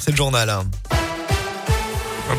C'est le journal.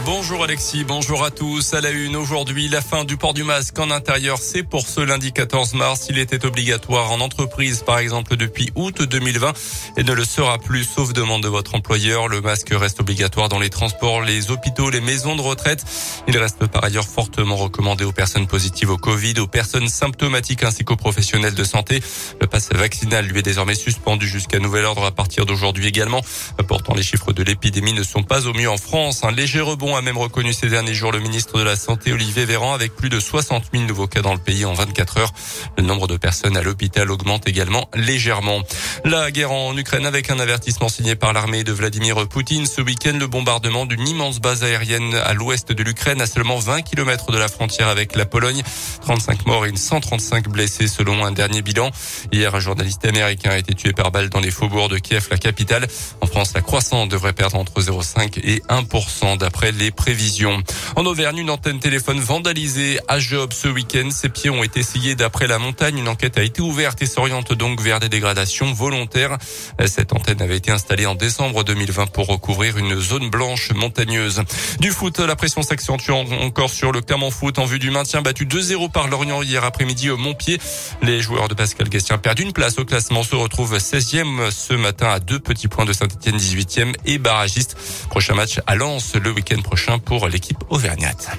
Bonjour Alexis, bonjour à tous. À la une aujourd'hui, la fin du port du masque en intérieur, c'est pour ce lundi 14 mars. Il était obligatoire en entreprise, par exemple, depuis août 2020 et ne le sera plus, sauf demande de votre employeur. Le masque reste obligatoire dans les transports, les hôpitaux, les maisons de retraite. Il reste par ailleurs fortement recommandé aux personnes positives au Covid, aux personnes symptomatiques ainsi qu'aux professionnels de santé. Le passe vaccinal lui est désormais suspendu jusqu'à nouvel ordre à partir d'aujourd'hui également. Pourtant, les chiffres de l'épidémie ne sont pas au mieux en France. Un léger bon a même reconnu ces derniers jours le ministre de la Santé Olivier Véran avec plus de 60 000 nouveaux cas dans le pays en 24 heures. Le nombre de personnes à l'hôpital augmente également légèrement. La guerre en Ukraine avec un avertissement signé par l'armée de Vladimir Poutine. Ce week-end, le bombardement d'une immense base aérienne à l'ouest de l'Ukraine à seulement 20 km de la frontière avec la Pologne. 35 morts et 135 blessés selon un dernier bilan. Hier, un journaliste américain a été tué par balle dans les faubourgs de Kiev, la capitale. En France, la croissance devrait perdre entre 0,5 et 1% d'après les prévisions. En Auvergne, une antenne téléphone vandalisée à Job ce week-end. Ses pieds ont été sciés d'après la montagne. Une enquête a été ouverte et s'oriente donc vers des dégradations volontaires. Cette antenne avait été installée en décembre 2020 pour recouvrir une zone blanche montagneuse. Du foot, la pression s'accentue encore sur le Clermont Foot en vue du maintien battu 2-0 par Lorient hier après-midi au Montpied. Les joueurs de Pascal Gastien perdent une place au classement, se retrouvent 16e ce matin à deux petits points de Saint-Etienne 18e et barragiste. Prochain match à Lens le week-end prochain pour l'équipe auvergnate.